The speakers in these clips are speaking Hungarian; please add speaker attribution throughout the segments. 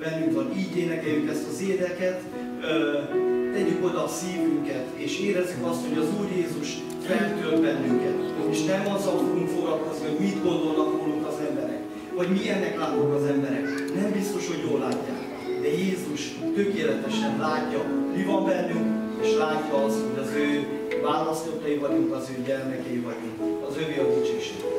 Speaker 1: Bennünk van. Így énekeljük ezt az éneket, tegyük oda a szívünket, és érezzük azt, hogy az Úr Jézus feltölt bennünket. És nem azzal fogunk foglalkozni, hogy mit gondolnak rólunk az emberek, vagy milyennek látnak az emberek. Nem biztos, hogy jól látják. De Jézus tökéletesen látja, mi van bennünk, és látja azt, hogy az ő választottai vagyunk, az ő gyermekei vagyunk. Az ővé a dicsőség.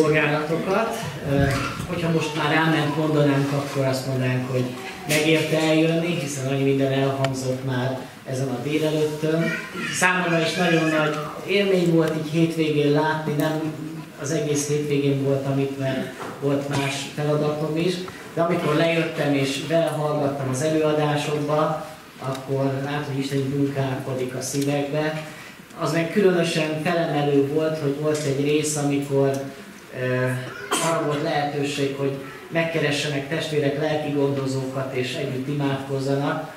Speaker 2: Szolgálatokat. Hogyha most már elment mondanánk, akkor azt mondanánk, hogy megérte eljönni, hiszen annyi minden elhangzott már ezen a délelőttön. Számomra is nagyon nagy élmény volt így hétvégén látni, nem az egész hétvégén voltam itt, mert volt más feladatom is, de amikor lejöttem és belehallgattam az előadásokba, akkor látom, hogy Isten munkálkodik a szívekbe. Az meg különösen felemelő volt, hogy volt egy rész, amikor arra volt lehetőség, hogy megkeressenek testvérek lelki gondozókat és együtt imádkozzanak,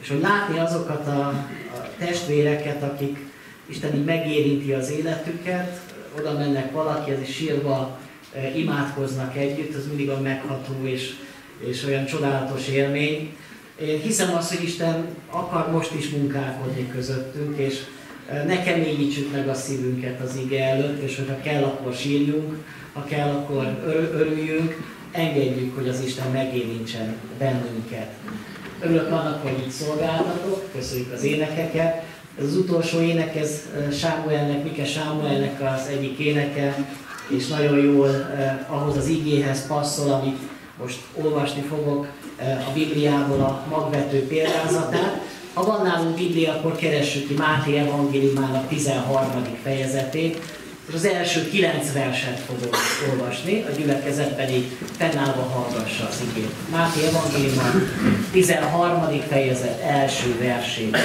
Speaker 2: és hogy látni azokat a, a testvéreket, akik Isten így megérinti az életüket, oda mennek valaki, ez is sírva imádkoznak együtt, az mindig a megható és, és olyan csodálatos élmény. Én hiszem azt, hogy Isten akar most is munkálkodni közöttünk, és ne keményítsük meg a szívünket az ige előtt, és hogyha kell, akkor sírjunk, ha kell, akkor örüljünk, engedjük, hogy az Isten megérintsen bennünket. Örülök annak, hogy itt szolgáltatok, köszönjük az énekeket. Ez az utolsó ének, ez Sámuelnek, Mike Sámuelnek az egyik éneke, és nagyon jól eh, ahhoz az igéhez passzol, amit most olvasni fogok eh, a Bibliából a magvető példázatát. Ha van nálunk Biblia, akkor keressük ki Máté evangéliumának 13. fejezetét, és az első kilenc verset fogok olvasni, a gyülekezet pedig fennállva hallgassa az igét. Máté Evangélium 13. fejezet első versét.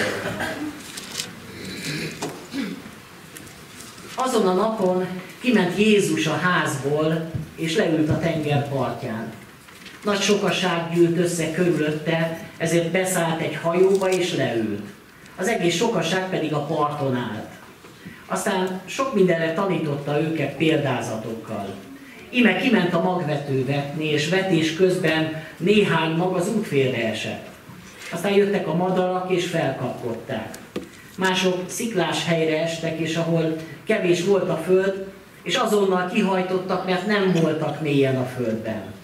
Speaker 2: Azon a napon kiment Jézus a házból, és leült a tenger partján. Nagy sokaság gyűlt össze körülötte, ezért beszállt egy hajóba és leült. Az egész sokaság pedig a parton állt. Aztán sok mindenre tanította őket példázatokkal. Ime kiment a magvető vetni, és vetés közben néhány mag az útfélre esett. Aztán jöttek a madarak, és felkapkodták. Mások sziklás helyre estek, és ahol kevés volt a föld, és azonnal kihajtottak, mert nem voltak mélyen a földben.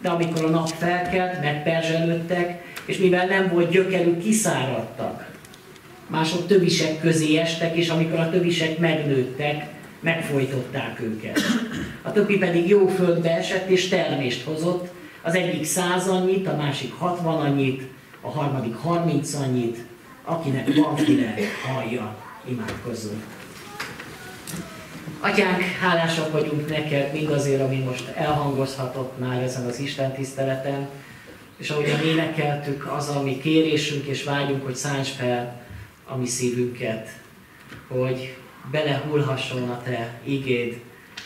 Speaker 2: De amikor a nap felkelt, megperzselődtek, és mivel nem volt gyökerük, kiszáradtak mások tövisek közé estek, és amikor a tövisek megnőttek, megfojtották őket. A többi pedig jó földbe esett, és termést hozott, az egyik száz annyit, a másik hatvan annyit, a harmadik harminc annyit, akinek van file, hallja, imádkozzunk. Atyánk, hálásak vagyunk neked mindazért, ami most elhangozhatott már ezen az Isten tiszteleten, és ahogyan énekeltük, az, ami kérésünk és vágyunk, hogy szánts fel a mi szívünket, hogy belehullhasson a Te igéd,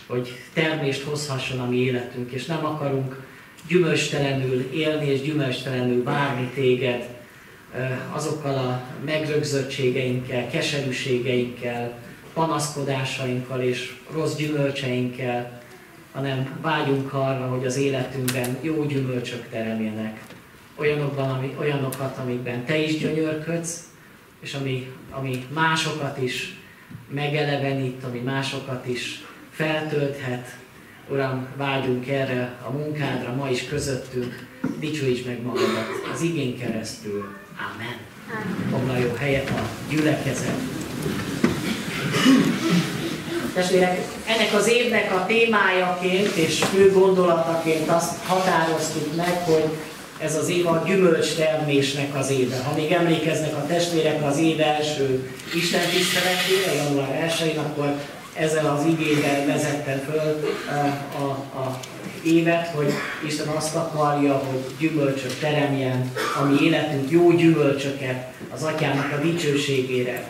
Speaker 2: hogy termést hozhasson a mi életünk, és nem akarunk gyümölcstelenül élni és gyümölcstelenül várni Téged azokkal a megrögzöttségeinkkel, keserűségeinkkel, panaszkodásainkkal és rossz gyümölcseinkkel, hanem vágyunk arra, hogy az életünkben jó gyümölcsök teremjenek. Olyanokban, ami, olyanokat, amikben Te is gyönyörködsz, és ami, ami másokat is megelevenít, ami másokat is feltölthet. Uram, vágyunk erre a munkádra ma is közöttünk, dicsőíts meg magadat az igény keresztül. Amen. Foglaljon helyet a gyülekezet. Testvérek, ennek az évnek a témájaként és fő gondolataként azt határoztuk meg, hogy ez az év a gyümölcs termésnek az éve. Ha még emlékeznek a testvérek az év első Isten tiszteletére, január 1 akkor ezzel az igével vezettem föl a, a évet, hogy Isten azt akarja, hogy gyümölcsök teremjen, ami életünk jó gyümölcsöket az Atyának a dicsőségére.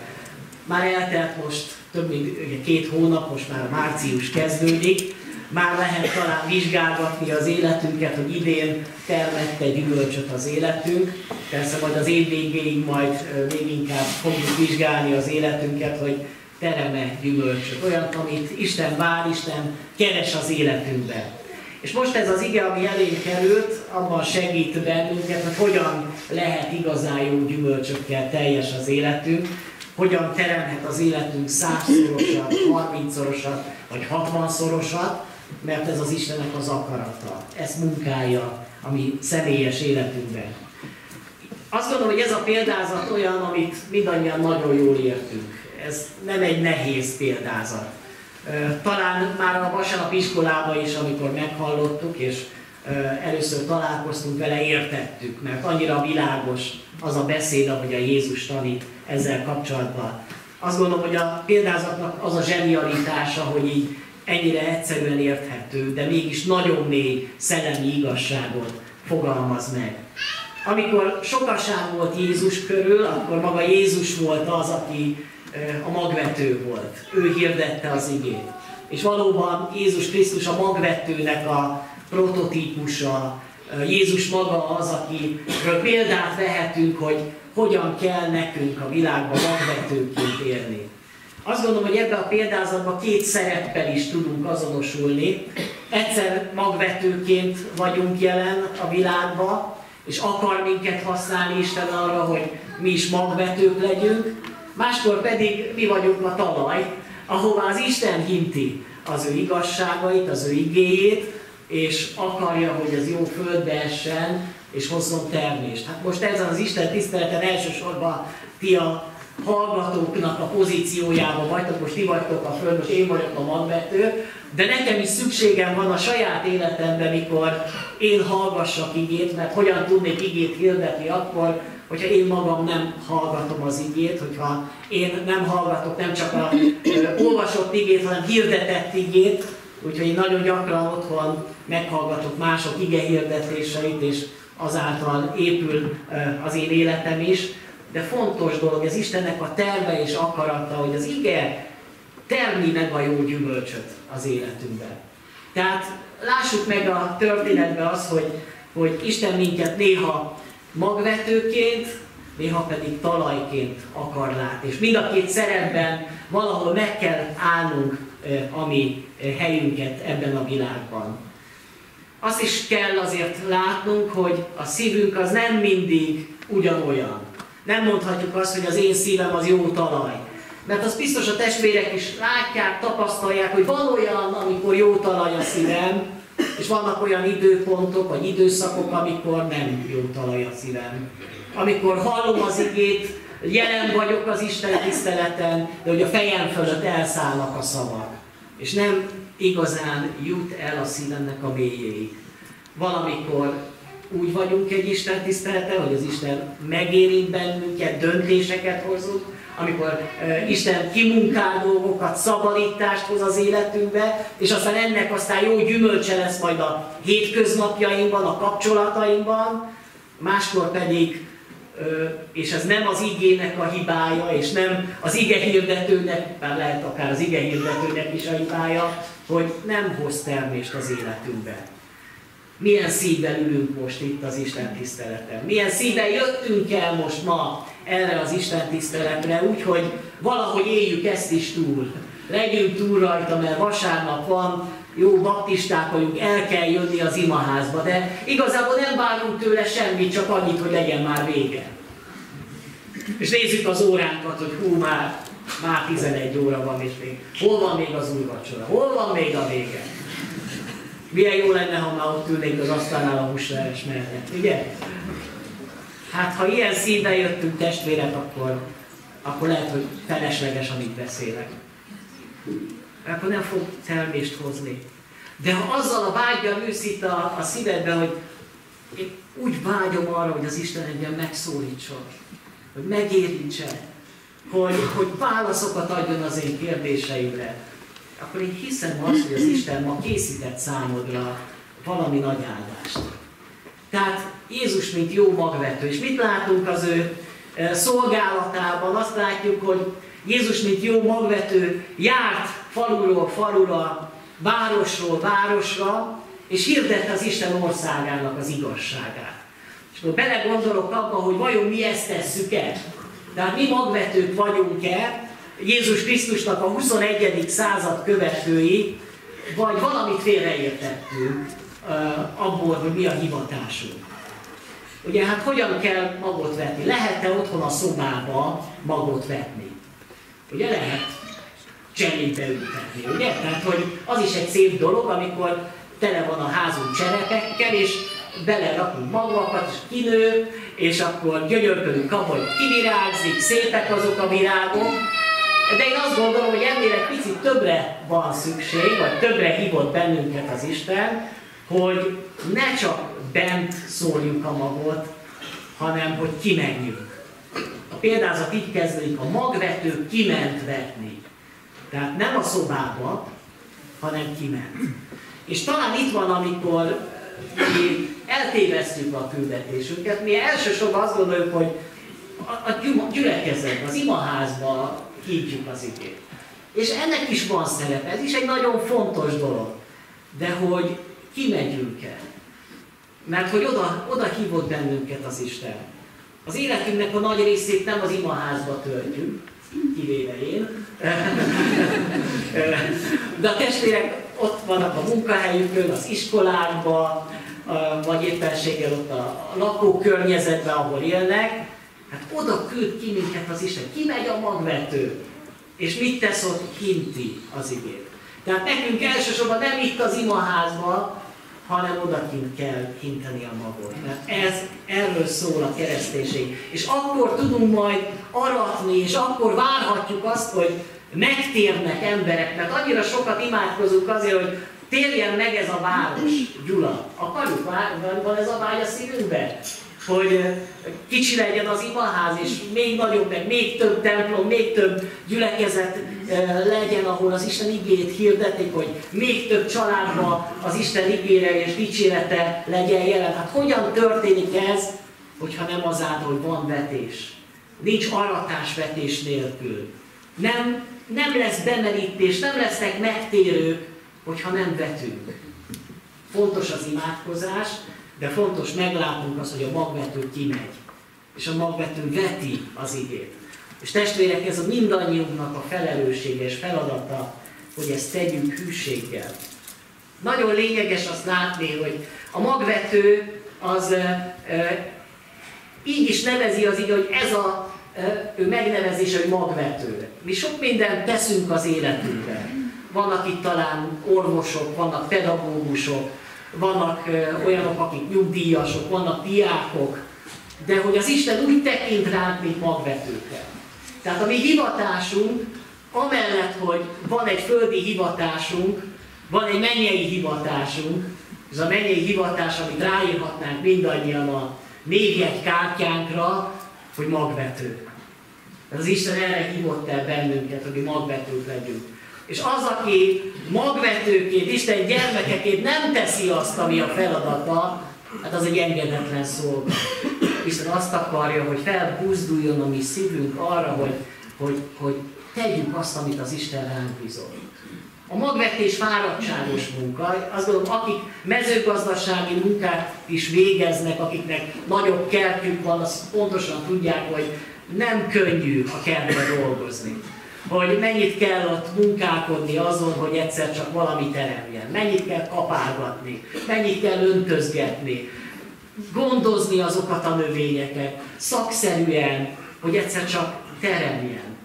Speaker 2: Már eltelt most több mint két hónap, most már március kezdődik, már lehet talán vizsgálgatni az életünket, hogy idén termette gyümölcsöt az életünk. Persze majd az év végéig majd még inkább fogjuk vizsgálni az életünket, hogy tereme gyümölcsöt. Olyan, amit Isten vár, Isten keres az életünkben. És most ez az ige, ami elénk került, abban segít bennünket, hogy hogyan lehet igazán jó gyümölcsökkel teljes az életünk, hogyan teremhet az életünk százszorosat, harmincszorosat, vagy hatvanszorosat, mert ez az Istennek az akarata, ezt munkálja a mi személyes életünkben. Azt gondolom, hogy ez a példázat olyan, amit mindannyian nagyon jól értünk. Ez nem egy nehéz példázat. Talán már a vasárnap iskolában is, amikor meghallottuk, és először találkoztunk vele, értettük, mert annyira világos az a beszéd, ahogy a Jézus tanít ezzel kapcsolatban. Azt gondolom, hogy a példázatnak az a zsenialitása, hogy így ennyire egyszerűen érthető, de mégis nagyon mély szellemi igazságot fogalmaz meg. Amikor sokaság volt Jézus körül, akkor maga Jézus volt az, aki a magvető volt. Ő hirdette az igét. És valóban Jézus Krisztus a magvetőnek a prototípusa, Jézus maga az, akiről példát vehetünk, hogy hogyan kell nekünk a világban magvetőként élni. Azt gondolom, hogy ebben a példázatban két szereppel is tudunk azonosulni. Egyszer magvetőként vagyunk jelen a világban, és akar minket használni Isten arra, hogy mi is magvetők legyünk, máskor pedig mi vagyunk a talaj, ahová az Isten hinti az ő igazságait, az ő igéjét, és akarja, hogy az jó földbe essen, és hozzon termést. Hát most ezen az Isten tiszteleten elsősorban ti a hallgatóknak a pozíciójában vagytok, most ti vagytok a föld, most én vagyok a magvető, de nekem is szükségem van a saját életemben, mikor én hallgassak igét, mert hogyan tudnék igét hirdetni akkor, hogyha én magam nem hallgatom az igét, hogyha én nem hallgatok nem csak a olvasott igét, hanem hirdetett igét, úgyhogy én nagyon gyakran otthon meghallgatok mások ige hirdetéseit, és azáltal épül az én életem is. De fontos dolog, ez Istennek a terve és akarata, hogy az ige termi meg a jó gyümölcsöt az életünkben. Tehát lássuk meg a történetben azt, hogy, hogy Isten minket néha magvetőként, néha pedig talajként akar látni. És mind a két szerepben valahol meg kell állnunk a mi helyünket ebben a világban. Azt is kell azért látnunk, hogy a szívünk az nem mindig ugyanolyan. Nem mondhatjuk azt, hogy az én szívem az jó talaj. Mert az biztos a testvérek is látják, tapasztalják, hogy van olyan, amikor jó talaj a szívem, és vannak olyan időpontok, vagy időszakok, amikor nem jó talaj a szívem. Amikor hallom az igét, jelen vagyok az Isten tiszteleten, de hogy a fejem fölött elszállnak a szavak. És nem igazán jut el a szívemnek a mélyéig. Valamikor úgy vagyunk egy Isten tiszteleten, hogy az Isten megérint bennünket, döntéseket hozunk, amikor Isten kimunkál dolgokat, szabadítást hoz az életünkbe, és aztán ennek aztán jó gyümölcse lesz majd a hétköznapjainkban, a kapcsolatainkban, máskor pedig, és ez nem az igének a hibája, és nem az ige hirdetőnek, bár lehet akár az ige hirdetőnek is a hibája, hogy nem hoz termést az életünkbe. Milyen szívvel ülünk most itt az Isten tiszteleten? Milyen szívvel jöttünk el most ma erre az Isten tiszteletre, úgyhogy valahogy éljük ezt is túl. Legyünk túl rajta, mert vasárnap van, jó baptisták vagyunk, el kell jönni az imaházba, de igazából nem várunk tőle semmit, csak annyit, hogy legyen már vége. És nézzük az óránkat, hogy hú, már, már 11 óra van, és még hol van még az új vacsora, hol van még a vége. Milyen jó lenne, ha már ott ülnénk az asztalnál a húsleves mellett, ugye? Hát ha ilyen szívvel jöttünk testvérek, akkor, akkor lehet, hogy felesleges, amit beszélek. Akkor nem fog termést hozni. De ha azzal a vágyjal ülsz itt a, a szívedben, hogy én úgy vágyom arra, hogy az Isten engem megszólítson, hogy megérintse, hogy, hogy válaszokat adjon az én kérdéseimre, akkor én hiszem azt, hogy az Isten ma készített számodra valami nagy áldást. Tehát Jézus, mint jó magvető. És mit látunk az ő e, szolgálatában? Azt látjuk, hogy Jézus, mint jó magvető, járt faluról falura, városról városra, és hirdette az Isten országának az igazságát. És akkor belegondolok abba, hogy vajon mi ezt tesszük-e? Tehát mi magvetők vagyunk-e, Jézus Krisztusnak a 21. század követői, vagy valamit félreértettünk abból, hogy mi a hivatásunk. Ugye hát hogyan kell magot vetni? Lehet-e otthon a szobába magot vetni? Ugye lehet cserébe ültetni, ugye? Tehát, hogy az is egy szép dolog, amikor tele van a házunk cserepekkel, és belerakunk magakat, és kinő, és akkor gyönyörködünk abban, hogy kivirágzik, szépek azok a virágok, De én azt gondolom, hogy ennél egy picit többre van szükség, vagy többre hívott bennünket az Isten, hogy ne csak bent szóljuk a magot, hanem hogy kimenjünk. A példázat így kezdődik, a magvető kiment vetni. Tehát nem a szobába, hanem kiment. És talán itt van, amikor mi eltévesztjük a küldetésünket. Mi elsősorban azt gondoljuk, hogy a gyülekezetben, az imaházba hívjuk az igét. És ennek is van szerepe, ez is egy nagyon fontos dolog. De hogy kimegyünk el. Mert hogy oda, oda hívott bennünket az Isten. Az életünknek a nagy részét nem az imaházba töltjük, kivéve én. De a testvérek ott vannak a munkahelyükön, az iskolákban, vagy éppenséggel ott a lakókörnyezetben, ahol élnek, hát oda küld ki minket az Isten. Kimegy a magvető, és mit tesz ott? Hinti az igét. Tehát nekünk elsősorban nem itt az imaházban, hanem odakint kell hinteni a magot. Mert ez erről szól a kereszténység. És akkor tudunk majd aratni, és akkor várhatjuk azt, hogy megtérnek emberek, mert annyira sokat imádkozunk azért, hogy térjen meg ez a város, Gyula. Akarjuk, van, ez a vágy a szívünkben? Hogy kicsi legyen az imaház, és még nagyobb, meg még több templom, még több gyülekezet legyen, ahol az Isten igét hirdetik, hogy még több családban az Isten igére és dicsérete legyen jelen. Hát hogyan történik ez, hogyha nem azáltal, hogy van vetés? Nincs aratás vetés nélkül. Nem, nem lesz bemerítés, nem lesznek megtérők, hogyha nem vetünk. Fontos az imádkozás, de fontos meglátunk azt, hogy a magvető kimegy. És a magvető veti az igét. És testvérek, ez a mindannyiunknak a felelőssége és feladata, hogy ezt tegyünk hűséggel. Nagyon lényeges azt látni, hogy a magvető az e, e, így is nevezi az így, hogy ez a e, ő megnevezés, hogy magvető. Mi sok mindent teszünk az életünkben. Vannak itt talán orvosok, vannak pedagógusok, vannak olyanok, akik nyugdíjasok, vannak diákok, de hogy az Isten úgy tekint ránk, mint magvetőket. Tehát a mi hivatásunk, amellett, hogy van egy földi hivatásunk, van egy mennyei hivatásunk, ez a mennyei hivatás, amit ráírhatnánk mindannyian a névjegy kártyánkra, hogy magvető. Az Isten erre hívott el bennünket, hogy magvetők legyünk. És az, aki magvetőként, Isten gyermekeként nem teszi azt, ami a feladata, hát az egy engedetlen szolga. Isten azt akarja, hogy felbuzduljon a mi szívünk arra, hogy, hogy, hogy tegyük azt, amit az Isten ránk bizony. A magvetés fáradtságos munka, azt gondolom, akik mezőgazdasági munkát is végeznek, akiknek nagyobb kertjük van, azt pontosan tudják, hogy nem könnyű a kertbe dolgozni. Hogy mennyit kell ott munkálkodni azon, hogy egyszer csak valami teremjen, mennyit kell kapálgatni, mennyit kell öntözgetni, gondozni azokat a növényeket, szakszerűen, hogy egyszer csak teremjen.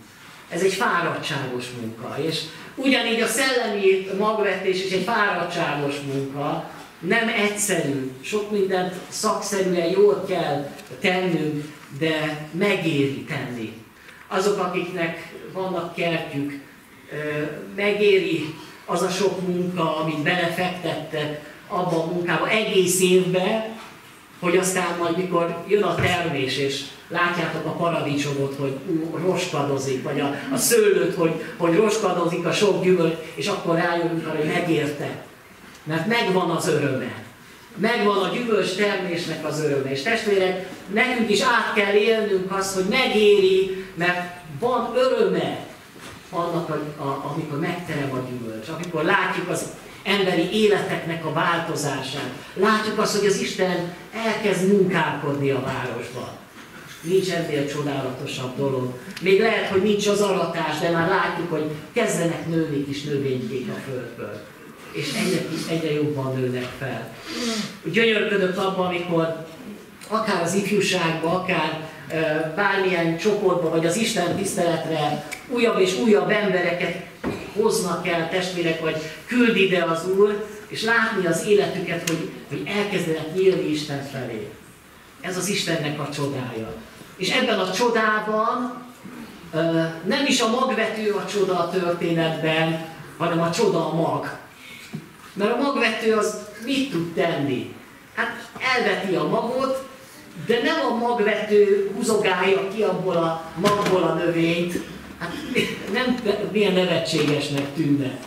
Speaker 2: Ez egy fáradtságos munka, és ugyanígy a szellemi magvetés is egy fáradtságos munka, nem egyszerű, sok mindent szakszerűen jól kell tennünk, de megéri tenni. Azok, akiknek vannak kertjük, megéri az a sok munka, amit belefektettek abba a munkába egész évben, hogy aztán majd mikor jön a termés, és látjátok a paradicsomot, hogy roskadozik, vagy a, a szőlőt, hogy, hogy roskadozik a sok gyümölcs, és akkor rájövünk arra, hogy megérte. Mert megvan az öröme. Megvan a gyümölcs termésnek az öröme. És testvérek, nekünk is át kell élnünk azt, hogy megéri, mert van öröme annak, a, a, amikor megterem a gyümölcs, amikor látjuk az emberi életeknek a változását. Látjuk azt, hogy az Isten elkezd munkálkodni a városban. Nincs ennél csodálatosabb dolog. Még lehet, hogy nincs az aratás, de már látjuk, hogy kezdenek nőni kis növénykék a földből. És egyre, egyre jobban nőnek fel. Gyönyörködött abban, amikor akár az ifjúságban, akár bármilyen csoportba, vagy az Isten tiszteletre újabb és újabb embereket hoznak el testvérek, vagy küld ide az Úr, és látni az életüket, hogy, hogy elkezdenek nyílni Isten felé. Ez az Istennek a csodája. És ebben a csodában nem is a magvető a csoda a történetben, hanem a csoda a mag. Mert a magvető az mit tud tenni? Hát elveti a magot, de nem a magvető húzogálja ki abból a magból a növényt, hát nem milyen nevetségesnek tűnne.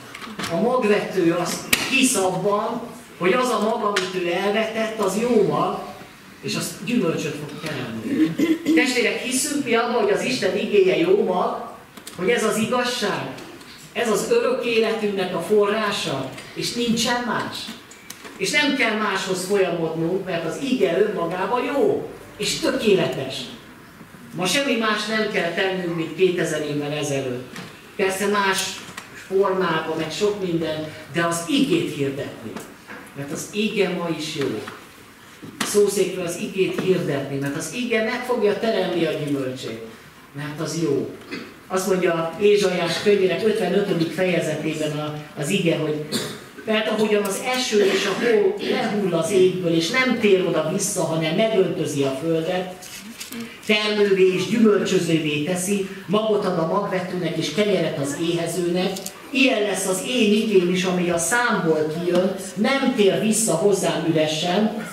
Speaker 2: A magvető az hisz abban, hogy az a mag, amit ő elvetett, az jó mag, és az gyümölcsöt fog teremni. Testvérek, hiszünk mi abban, hogy az Isten igéje jó mag, hogy ez az igazság, ez az örök életünknek a forrása, és nincsen más. És nem kell máshoz folyamodnunk, mert az ige önmagában jó, és tökéletes. Ma semmi más nem kell tennünk, mint 2000 évvel ezelőtt. Persze más formában, meg sok minden, de az igét hirdetni. Mert az ige ma is jó. Szószékről az igét hirdetni, mert az ige meg fogja teremni a gyümölcsét. Mert az jó. Azt mondja Ézsajás könyvének 55. fejezetében az ige, hogy mert ahogyan az eső és a hó lehull az égből, és nem tér oda vissza, hanem megöntözi a földet, termővé és gyümölcsözővé teszi, magot ad a magvetőnek és kenyeret az éhezőnek, ilyen lesz az én igém is, ami a számból kijön, nem tér vissza hozzám üresen,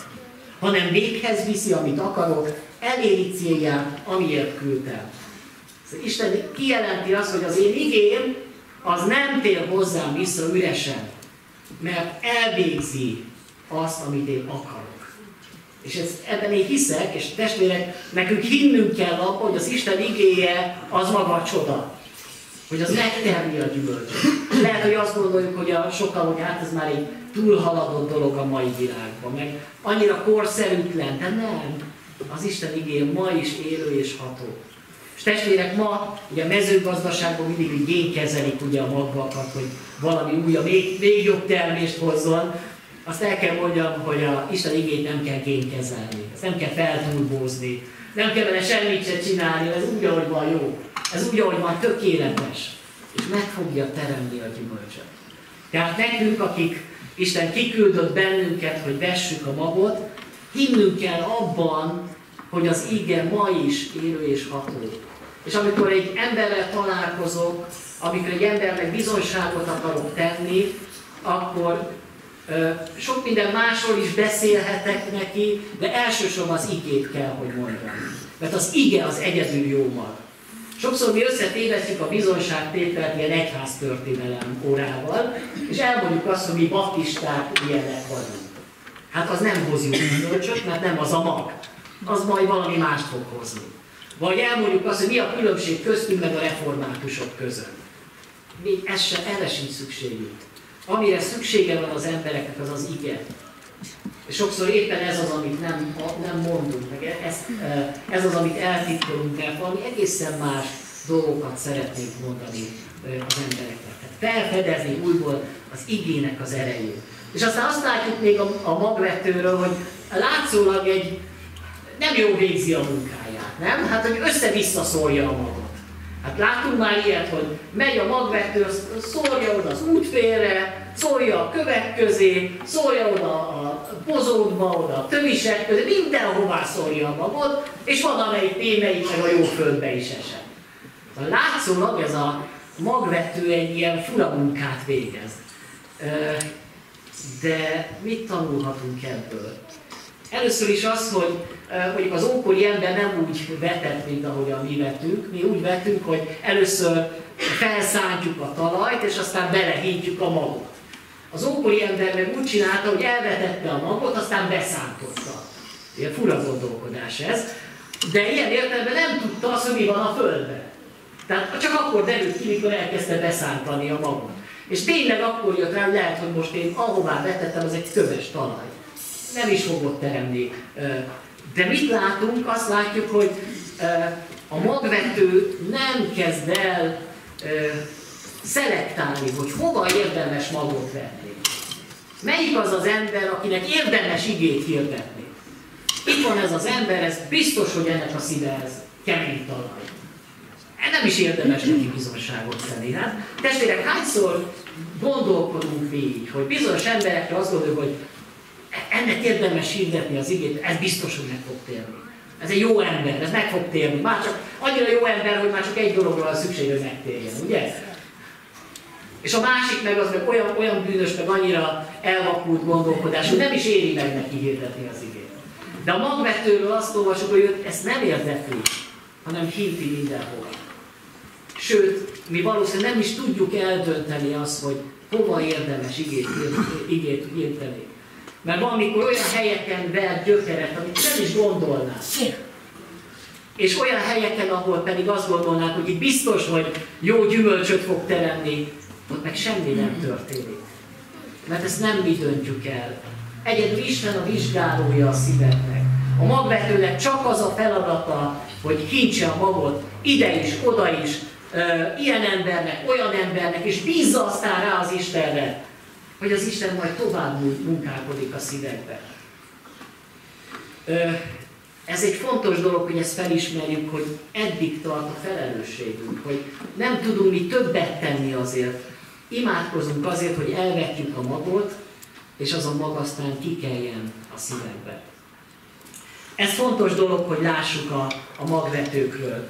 Speaker 2: hanem véghez viszi, amit akarok, eléri célját, amiért küldtem. Isten kijelenti azt, hogy az én igém az nem tér hozzám vissza üresen mert elvégzi azt, amit én akarok. És ez, ebben én hiszek, és testvérek, nekünk hinnünk kell abban, hogy az Isten igéje az maga a csoda. Hogy az megtermi a gyümölcsöt. Lehet, hogy azt gondoljuk, hogy a sokkal, hogy hát ez már egy túlhaladott dolog a mai világban, meg annyira korszerűtlen, de nem. Az Isten igéje ma is élő és ható. És testvérek, ma ugye a mezőgazdaságban mindig így génkezelik ugye a magvakat, hogy valami újabb, még, még jobb termést hozzon. Azt el kell mondjam, hogy a Isten igét nem kell génkezelni, ezt nem kell feltúlbózni, nem kell vele semmit se csinálni, ez úgy, ahogy van jó. Ez úgy, ahogy van tökéletes. És meg fogja teremni a gyümölcsöt. Tehát nekünk, akik Isten kiküldött bennünket, hogy vessük a magot, hinnünk kell abban, hogy az ige ma is élő és ható. És amikor egy emberrel találkozok, amikor egy embernek bizonyságot akarok tenni, akkor sok minden másról is beszélhetek neki, de elsősorban az igét kell, hogy mondjam. Mert az ige az egyedül jó mag. Sokszor mi összetévesztjük a bizonyságtételt ilyen egyház történelem órával, és elmondjuk azt, hogy mi baptisták ilyenek vagyunk. Hát az nem hoz gyümölcsöt, mert nem az a mag. Az majd valami mást fog hozni. Vagy elmondjuk azt, hogy mi a különbség köztünk meg a reformátusok között. Még ez se, erre sincs szükségünk. Amire szüksége van az embereknek, az az ige. És sokszor éppen ez az, amit nem, nem mondunk, meg ez, ez az, amit eltitkolunk, mert valami egészen más dolgokat szeretnénk mondani az embereknek. Tehát felfedezni újból az igének az erejét. És aztán azt látjuk még a, a magvetőről, hogy látszólag egy nem jó végzi a munkáját, nem? Hát, hogy össze-vissza szólja a magot. Hát láttunk már ilyet, hogy megy a magvető, szólja oda az útfélre, szólja a kövek közé, szólja oda a pozódba, oda a tövisek közé, mindenhová szólja a magot, és van amelyik némelyik meg a jó földbe is esett. Látszólag ez a magvető egy ilyen fura munkát végez. De mit tanulhatunk ebből? Először is az, hogy mondjuk az ókori ember nem úgy vetett, mint ahogyan mi vettünk. Mi úgy vettünk, hogy először felszántjuk a talajt, és aztán belehívjuk a magot. Az ókori ember meg úgy csinálta, hogy elvetette a magot, aztán beszántotta. Ilyen fura gondolkodás ez. De ilyen értelemben nem tudta azt, hogy mi van a földben. Tehát csak akkor derült ki, mikor elkezdte beszántani a magot. És tényleg akkor jött rá, hogy lehet, hogy most én ahová vetettem, az egy köves talaj. Nem is fogott teremni. De mit látunk? Azt látjuk, hogy a magvető nem kezd el szelektálni, hogy hova érdemes magot venni. Melyik az az ember, akinek érdemes igét hirdetni? Itt van ez az ember, ez biztos, hogy ennek a szíve ez kemény talaj. Nem is érdemes neki bizonságot tenni. Hát, testvérek, hányszor gondolkodunk végig, hogy bizonyos emberekre azt gondoljuk, hogy ennek érdemes hirdetni az igét, ez biztos, hogy meg fog térni. Ez egy jó ember, ez meg fog térni. Már csak annyira jó ember, hogy már csak egy dologra van szükség, hogy megtérjen, ugye? És a másik meg az meg olyan, olyan bűnös, meg annyira elvakult gondolkodás, hogy nem is éri meg neki hirdetni az igét. De a magvetőről azt olvasok, hogy őt ezt nem érdekli, hanem hinti mindenhol. Sőt, mi valószínűleg nem is tudjuk eldönteni azt, hogy hova érdemes igét, igét írteni. Mert valamikor olyan helyeken ver gyökeret, amit nem is gondolnánk. És olyan helyeken, ahol pedig azt gondolnánk, hogy itt biztos, hogy jó gyümölcsöt fog teremni, ott meg semmi nem történik. Mert ezt nem mi döntjük el. Egyedül Isten a vizsgálója a szíveknek. A magvetőnek csak az a feladata, hogy kincse a magot ide is, oda is, ilyen embernek, olyan embernek, és bízza aztán rá az Istenre, hogy az Isten majd tovább munkálkodik a szívekbe. Ez egy fontos dolog, hogy ezt felismerjük, hogy eddig tart a felelősségünk, hogy nem tudunk mi többet tenni azért. Imádkozunk azért, hogy elvetjük a magot, és az a mag aztán kikeljen a szívekbe. Ez fontos dolog, hogy lássuk a, a magvetőkről.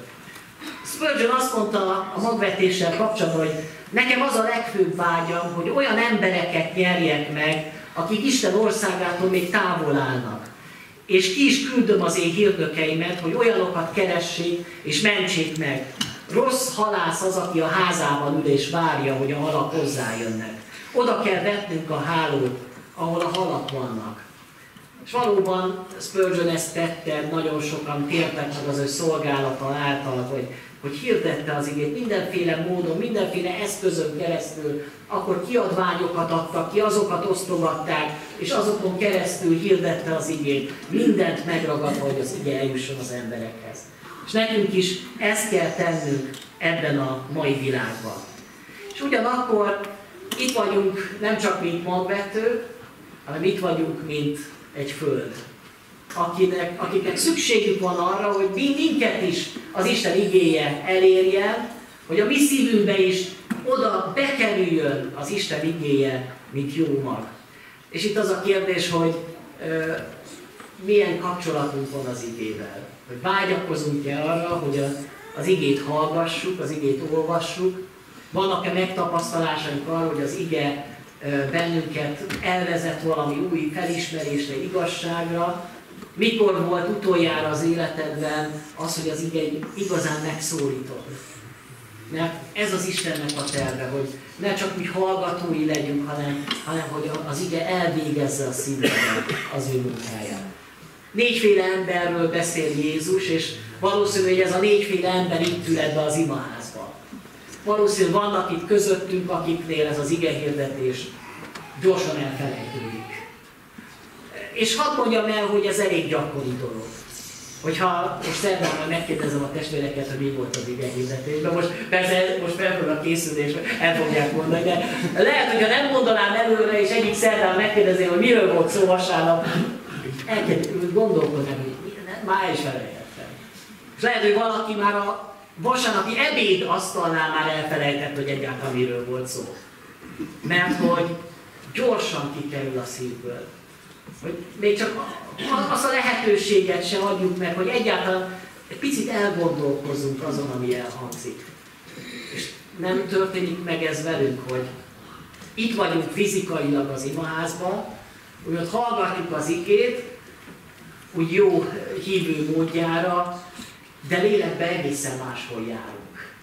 Speaker 2: Spurgeon azt mondta a magvetéssel kapcsolatban, hogy nekem az a legfőbb vágyam, hogy olyan embereket nyerjek meg, akik Isten országától még távol állnak. És ki is küldöm az én hirdökeimet, hogy olyanokat keressék és mentsék meg. Rossz halász az, aki a házában ül és várja, hogy a halak hozzájönnek. Oda kell vetnünk a hálót, ahol a halak vannak. És valóban Spurgeon ezt tette, nagyon sokan tértek meg az ő szolgálata által, hogy hogy hirdette az igét mindenféle módon, mindenféle eszközön keresztül, akkor kiadványokat adtak ki, azokat osztogatták, és azokon keresztül hirdette az igét, mindent megragadva, hogy az ige eljusson az emberekhez. És nekünk is ezt kell tennünk ebben a mai világban. És ugyanakkor itt vagyunk nem csak mint magvető, hanem itt vagyunk, mint egy föld akinek, akiknek szükségük van arra, hogy minket is az Isten igéje elérjen, hogy a mi szívünkbe is oda bekerüljön az Isten igéje, mint jó mag. És itt az a kérdés, hogy ö, milyen kapcsolatunk van az igével. Hogy vágyakozunk-e arra, hogy a, az igét hallgassuk, az igét olvassuk, vannak-e megtapasztalásaink arra, hogy az ige bennünket elvezet valami új felismerésre, igazságra, mikor volt utoljára az életedben az, hogy az ige igazán megszólított? Mert ez az Istennek a terve, hogy ne csak úgy hallgatói legyünk, hanem, hanem hogy az ige elvégezze a szívben az ő munkáját. Négyféle emberről beszél Jézus, és valószínű, hogy ez a négyféle ember itt ül ebbe az imaházba. Valószínű vannak itt közöttünk, akiknél ez az ige hirdetés gyorsan elfelejtődik. És hadd mondjam el, hogy ez elég gyakori dolog. Hogyha most szerdán már megkérdezem a testvéreket, hogy mi volt az ige hirdetésben, most persze most fel a készülés, el fogják mondani, de lehet, hogyha nem mondanám előre, és egyik szerdán megkérdezném, hogy miről volt szó vasárnap, elkezdődött gondolkodni, hogy már is felejtettem. És lehet, hogy valaki már a vasárnapi ebéd asztalnál már elfelejtett, hogy egyáltalán miről volt szó. Mert hogy gyorsan kikerül a szívből. Hogy még csak azt a lehetőséget sem adjuk meg, hogy egyáltalán egy picit elgondolkozzunk azon, ami elhangzik. És nem történik meg ez velünk, hogy itt vagyunk fizikailag az imaházban, hogy ott hallgatjuk az igét, úgy jó hívő módjára, de lélekben egészen máshol járunk.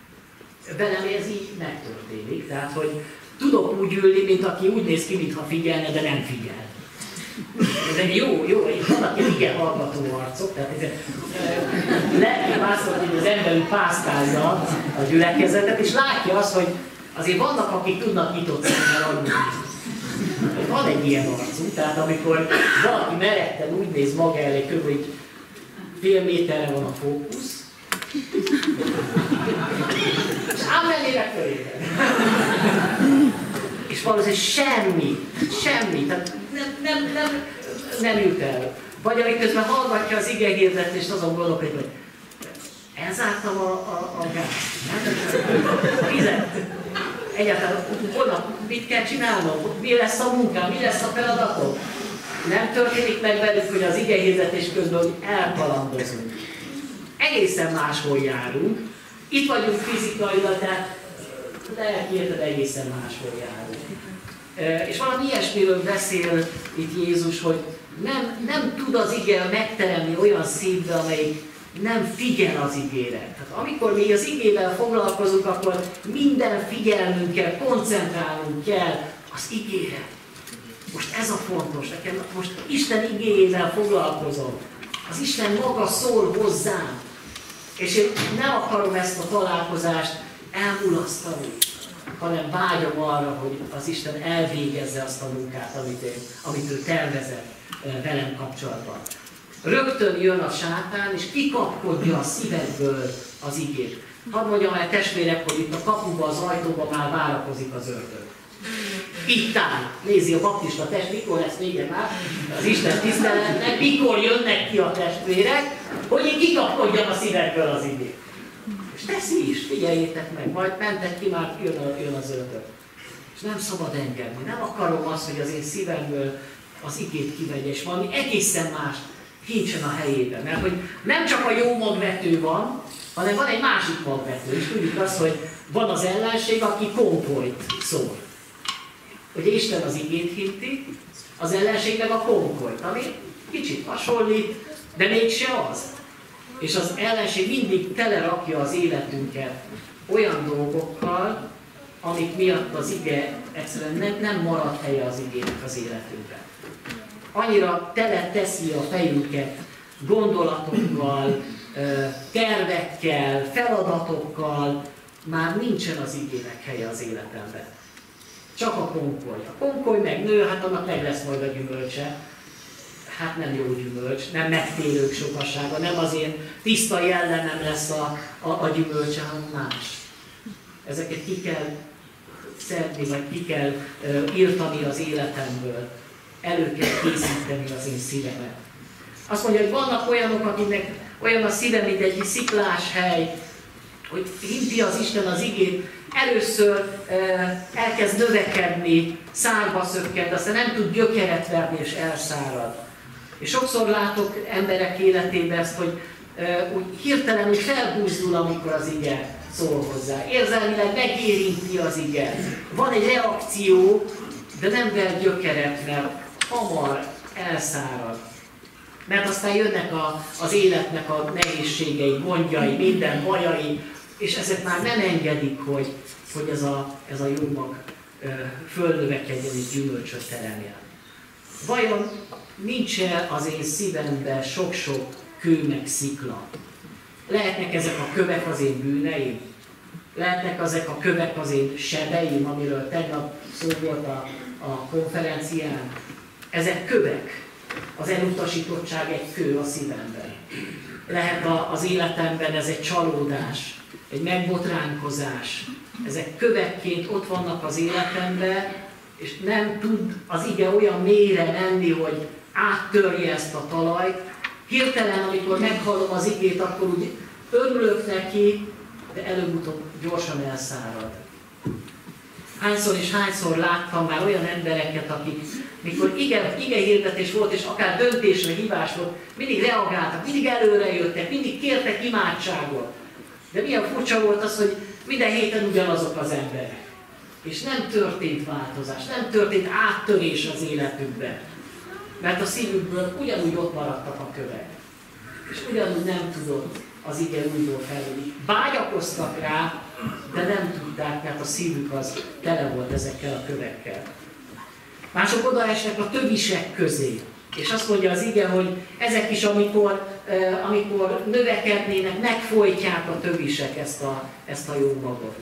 Speaker 2: Velem ez így megtörténik, tehát hogy tudok úgy ülni, mint aki úgy néz ki, mintha figyelne, de nem figyel. Ez egy jó, jó, vannak egy igen hallgató arcok, tehát ez lelki mászol, hogy az ember pásztázza a gyülekezetet, és látja azt, hogy azért vannak, akik tudnak nyitott szemmel aludni. Van egy ilyen arcú, tehát amikor valaki meretten úgy néz maga elé kb. hogy fél méterre van a fókusz, és elére fölében. És valószínűleg semmi, semmi, tehát nem, nem, nem, nem jut el. Vagy amiközben hallgatja az ige hirdetést, azon gondolkodik, hogy elzártam a, a, a gázt. Vizet. Egyáltalán holnap mit kell csinálnom? Mi lesz a munkám? Mi lesz a feladatom? nem történik meg velük, hogy az ige hirdetés közben elkalandozunk. Egészen máshol járunk. Itt vagyunk fizikailag, tehát lelki egészen máshol járunk. És valami ilyesmiről beszél itt Jézus, hogy nem, nem tud az ige megteremni olyan szívbe, amelyik nem figyel az igére. Tehát amikor mi az igével foglalkozunk, akkor minden figyelmünkkel, koncentrálnunk kell az igére. Most ez a fontos, nekem most Isten igéjével foglalkozom. Az Isten maga szól hozzám. És én nem akarom ezt a találkozást elmulasztani, hanem vágyom arra, hogy az Isten elvégezze azt a munkát, amit, én, amit ő tervezett velem kapcsolatban. Rögtön jön a sátán, és kikapkodja a szívedből az igét. Hadd mondjam el testvérek, hogy itt a kapuba, az ajtóba már várakozik az ördög. Itt áll, nézi a baptista test, mikor lesz vége már az Isten tiszteletnek, mikor jönnek ki a testvérek, hogy én kikapkodjam a szívedből az igét. És teszi is, figyeljétek meg, majd mentek ki, már jön, a, jön az ördög. És nem szabad engedni, nem akarom azt, hogy az én szívemből az igét kivegye, és valami egészen más kincsen a helyében. Mert hogy nem csak a jó magvető van, hanem van egy másik magvető, és tudjuk azt, hogy van az ellenség, aki konkolyt szól. Hogy Isten az igét hinti, az ellenség meg a konkolyt, ami kicsit hasonlít, de mégse az. És az ellenség mindig telerakja az életünket olyan dolgokkal, amik miatt az ige egyszerűen nem, nem marad helye az igének az életünkben annyira tele teszi a fejünket gondolatokkal, tervekkel, feladatokkal, már nincsen az igének helye az életemben. Csak a konkoly. A konkoly meg nő, hát annak meg lesz majd a gyümölcse. Hát nem jó gyümölcs, nem megtérők sokasága, nem az én tiszta jellemem lesz a, a, a gyümölcse, hanem más. Ezeket ki kell szedni, vagy ki kell uh, írtani az életemből elő kell készíteni az én szívemet. Azt mondja, hogy vannak olyanok, akiknek olyan a szíve, mint egy sziklás hely, hogy hinti az Isten az igét, először e, elkezd növekedni, szárba szökkent, aztán nem tud gyökeret verni és elszárad. És sokszor látok emberek életében ezt, hogy úgy hirtelen úgy felbúzdul, amikor az ige szól hozzá. Érzelmileg megérinti az ige. Van egy reakció, de nem ver gyökeret, mert hamar elszárad. Mert aztán jönnek a, az életnek a nehézségei, gondjai, minden bajai, és ezek már nem engedik, hogy, hogy ez a, ez a jó mag fölnövekedjen és gyümölcsöt teremjen. Vajon nincs-e az én szívemben sok-sok kő meg szikla? Lehetnek ezek a kövek az én bűneim? Lehetnek ezek a kövek az én sebeim, amiről tegnap szó volt a, a konferencián? Ezek kövek. Az elutasítottság egy kő a szívemben. Lehet a, az életemben ez egy csalódás, egy megbotránkozás. Ezek kövekként ott vannak az életemben, és nem tud az ige olyan mélyre menni, hogy áttörje ezt a talajt. Hirtelen, amikor meghallom az igét, akkor úgy örülök neki, de előbb-utóbb gyorsan elszárad. Hányszor és hányszor láttam már olyan embereket, akik mikor ige, ige hirdetés volt, és akár döntésre hívás volt, mindig reagáltak, mindig előre jöttek, mindig kértek imádságot. De milyen furcsa volt az, hogy minden héten ugyanazok az emberek. És nem történt változás, nem történt áttörés az életükben. Mert a szívükből ugyanúgy ott maradtak a kövek. És ugyanúgy nem tudott az ige újból felülni. Vágyakoztak rá, de nem tudták, mert a szívük az tele volt ezekkel a kövekkel. Mások odaesnek a tövisek közé. És azt mondja az ige, hogy ezek is, amikor, amikor növekednének, megfojtják a tövisek ezt a, ezt a jó magot.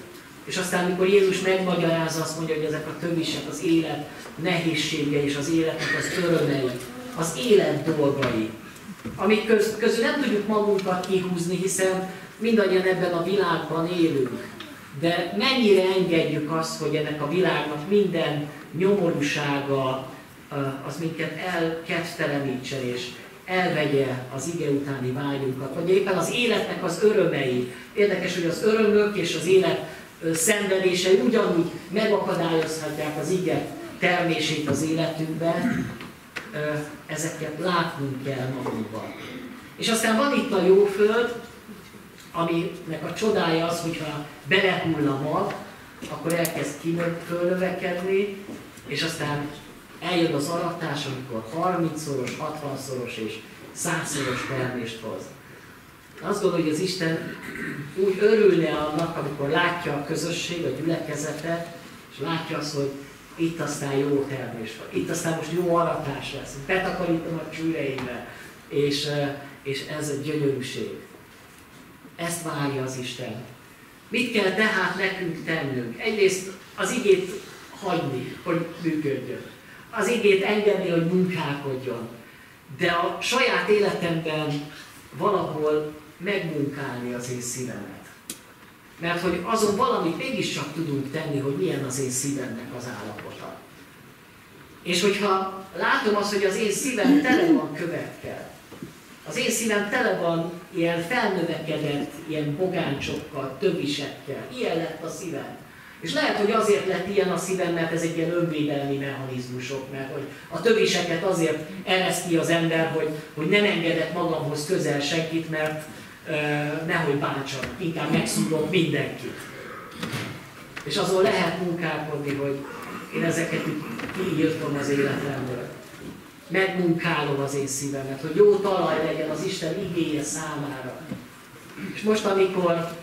Speaker 2: És aztán, amikor Jézus megmagyarázza, azt mondja, hogy ezek a tövisek az élet nehézsége és az életnek az örömei, az élet dolgai, amik köz, közül nem tudjuk magunkat kihúzni, hiszen mindannyian ebben a világban élünk. De mennyire engedjük azt, hogy ennek a világnak minden nyomorúsága az minket elkedtelenítsen és elvegye az ige utáni vágyunkat, vagy éppen az életnek az örömei. Érdekes, hogy az örömök és az élet szenvedései ugyanúgy megakadályozhatják az ige termését az életünkben, ezeket látnunk kell magunkban. És aztán van itt a jó föld, aminek a csodája az, hogyha belehull a mag, akkor elkezd fölnövekedni, és aztán eljön az aratás, amikor 30-szoros, 60-szoros és 100-szoros termést hoz. Azt gondolom, hogy az Isten úgy örülne annak, amikor látja a közösség, a gyülekezetet, és látja azt, hogy itt aztán jó termés van, itt aztán most jó aratás lesz, betakarítom a csűreimbe, és, és ez egy gyönyörűség. Ezt várja az Isten. Mit kell tehát nekünk tennünk? Egyrészt az igét hagyni, hogy működjön. Az igét engedni, hogy munkálkodjon. De a saját életemben valahol megmunkálni az én szívemet. Mert hogy azon valamit mégiscsak tudunk tenni, hogy milyen az én szívemnek az állapota. És hogyha látom azt, hogy az én szívem tele van kövekkel, az én szívem tele van ilyen felnövekedett, ilyen bogáncsokkal, tövisekkel. Ilyen lett a szívem. És lehet, hogy azért lett ilyen a szívem, mert ez egy ilyen önvédelmi mechanizmusok, mert hogy a töviseket azért ereszti az ember, hogy, hogy nem engedett magamhoz közel senkit, mert nehogy bántsanak, inkább megszúrok mindenkit. És azon lehet munkálkodni, hogy én ezeket kiírtom az életemből. Megmunkálom az én szívemet, hogy jó talaj legyen az Isten igéje számára. És most, amikor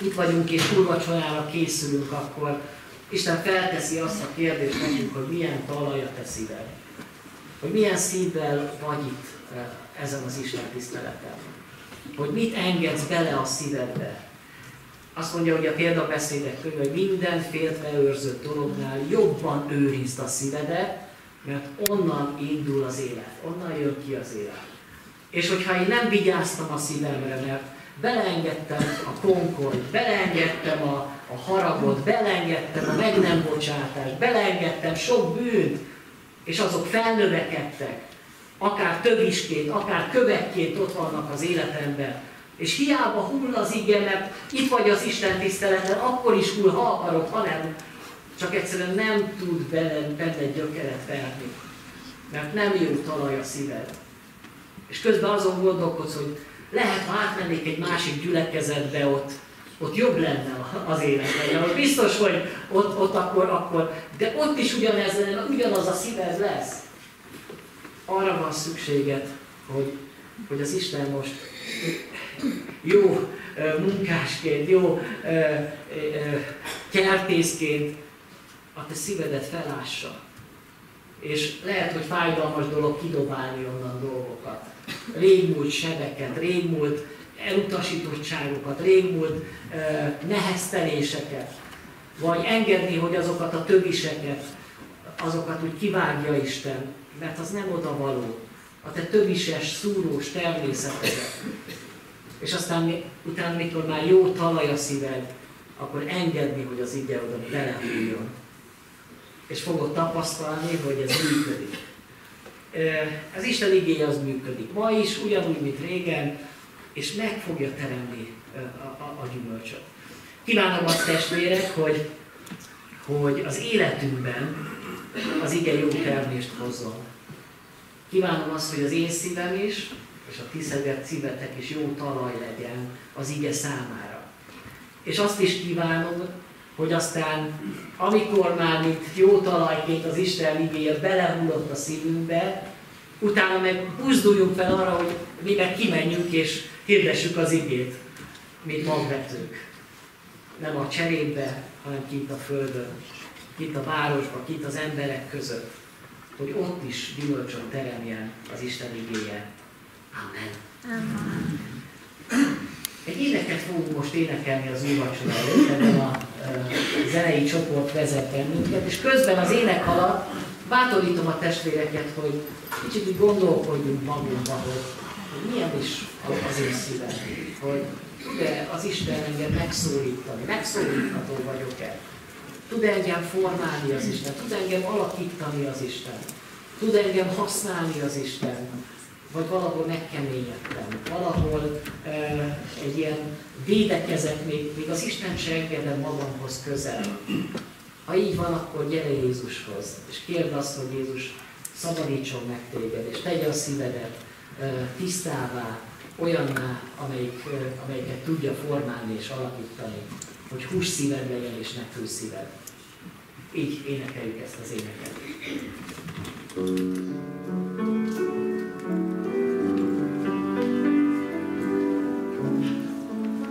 Speaker 2: itt vagyunk és úrvacsorára készülünk, akkor Isten felteszi azt a kérdést nekünk, hogy milyen talaj a te szíved. Hogy milyen szívvel vagy itt ezen az Isten tiszteleten hogy mit engedsz bele a szívedbe. Azt mondja, hogy a példabeszédek könyve, hogy minden féltve őrzött dolognál jobban őrizd a szívedet, mert onnan indul az élet, onnan jön ki az élet. És hogyha én nem vigyáztam a szívemre, mert beleengedtem a konkord, beleengedtem a, a haragot, beleengedtem a meg nem bocsátást, beleengedtem sok bűnt, és azok felnövekedtek, akár tövisként, akár kövekként ott vannak az életemben. És hiába hull az ige, mert itt vagy az Isten tiszteleten, akkor is hull, ha akarok, hanem csak egyszerűen nem tud benne, benne gyökeret verni. Mert nem jó talaj a szíved. És közben azon gondolkodsz, hogy lehet, ha átmennék egy másik gyülekezetbe, ott, ott jobb lenne az életben. Hogy biztos, hogy ott, ott akkor, akkor, de ott is ugyanez, ugyanaz a szíved lesz arra van szükséged, hogy, hogy az Isten most jó munkásként, jó kertészként a te szívedet felássa. És lehet, hogy fájdalmas dolog kidobálni onnan dolgokat. Régmúlt sebeket, régmúlt elutasítottságokat, régmúlt nehezteléseket. Vagy engedni, hogy azokat a töviseket, azokat úgy kivágja Isten, mert az nem oda való. A te tövises, szúrós természetedet. És aztán utána, mikor már jó talaj a szíved, akkor engedni, hogy az ige oda belehújjon. És fogod tapasztalni, hogy ez működik. Az Isten igéje az működik. Ma is, ugyanúgy, mint régen, és meg fogja teremni a, a, a gyümölcsöt. Kívánom azt testvérek, hogy, hogy az életünkben az ige jó termést hozzon. Kívánom azt, hogy az én szívem is, és a ti szívetek is jó talaj legyen az ige számára. És azt is kívánom, hogy aztán, amikor már mint jó talajként az Isten igéje belehullott a szívünkbe, utána meg buzduljunk fel arra, hogy mi meg kimenjünk és hirdessük az igét, mint magvetők. Nem a cserébe, hanem kint a földön, kint a városban, kint az emberek között hogy ott is gyümölcsön teremjen az Isten igéje. Amen. Amen. Egy éneket fogunk most énekelni az úrvacsora előtt, ebben a zenei csoport vezet bennünket, és közben az ének alatt bátorítom a testvéreket, hogy kicsit úgy gondolkodjunk magunkban, hogy, hogy milyen is az én szívem, hogy tud-e az Isten engem megszólítani, megszólítható vagyok-e, Tud engem formálni az Isten, tud engem alakítani az Isten, tud engem használni az Isten, vagy valahol megkeményedtem, valahol e, egy ilyen védekezek, még, még az Isten se engedem magamhoz közel. Ha így van, akkor gyere Jézushoz, és kérd azt, hogy Jézus, szabadítson meg téged, és tegye a szívedet tisztává, olyanná, amelyik, amelyiket tudja formálni és alakítani, hogy hús szíved legyen és ne kő szíved. Így énekeljük ezt az éneket.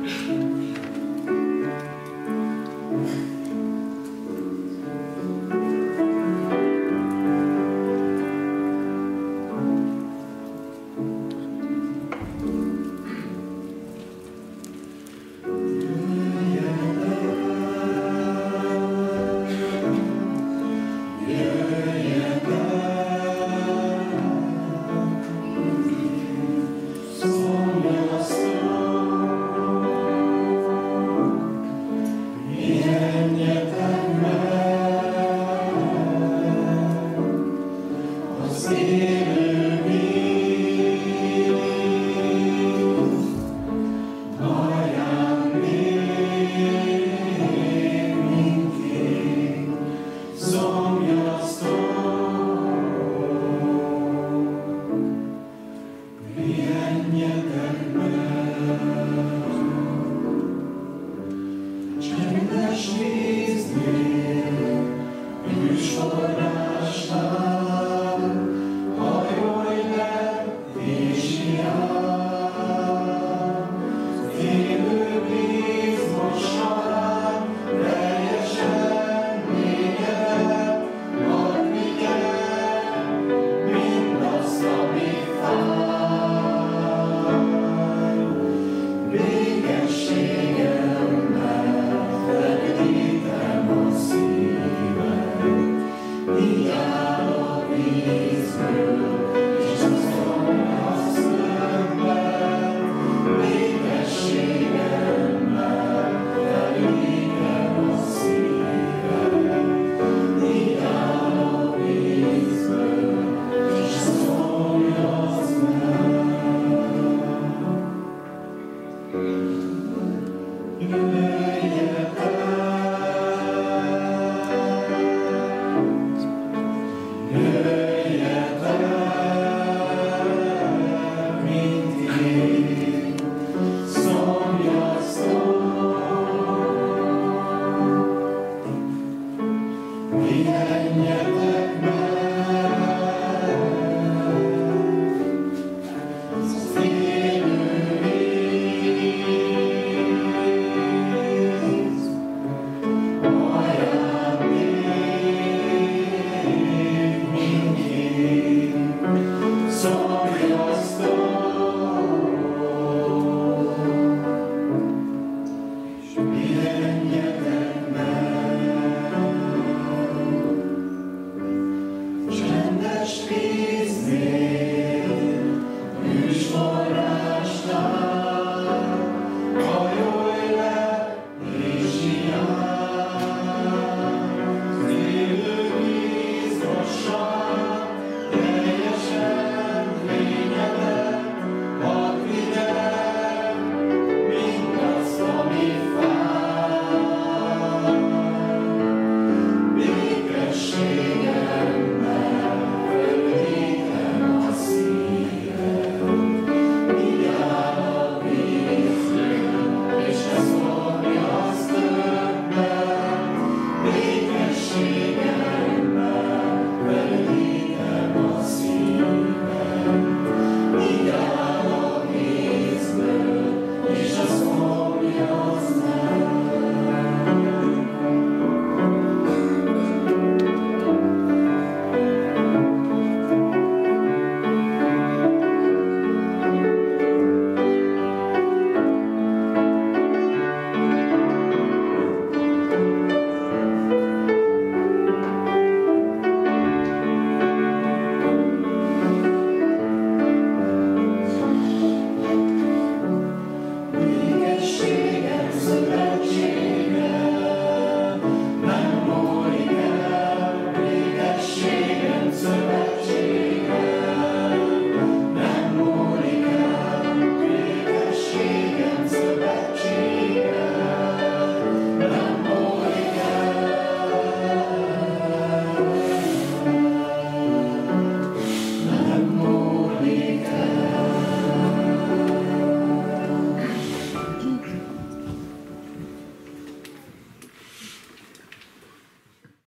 Speaker 3: Csendes víznél,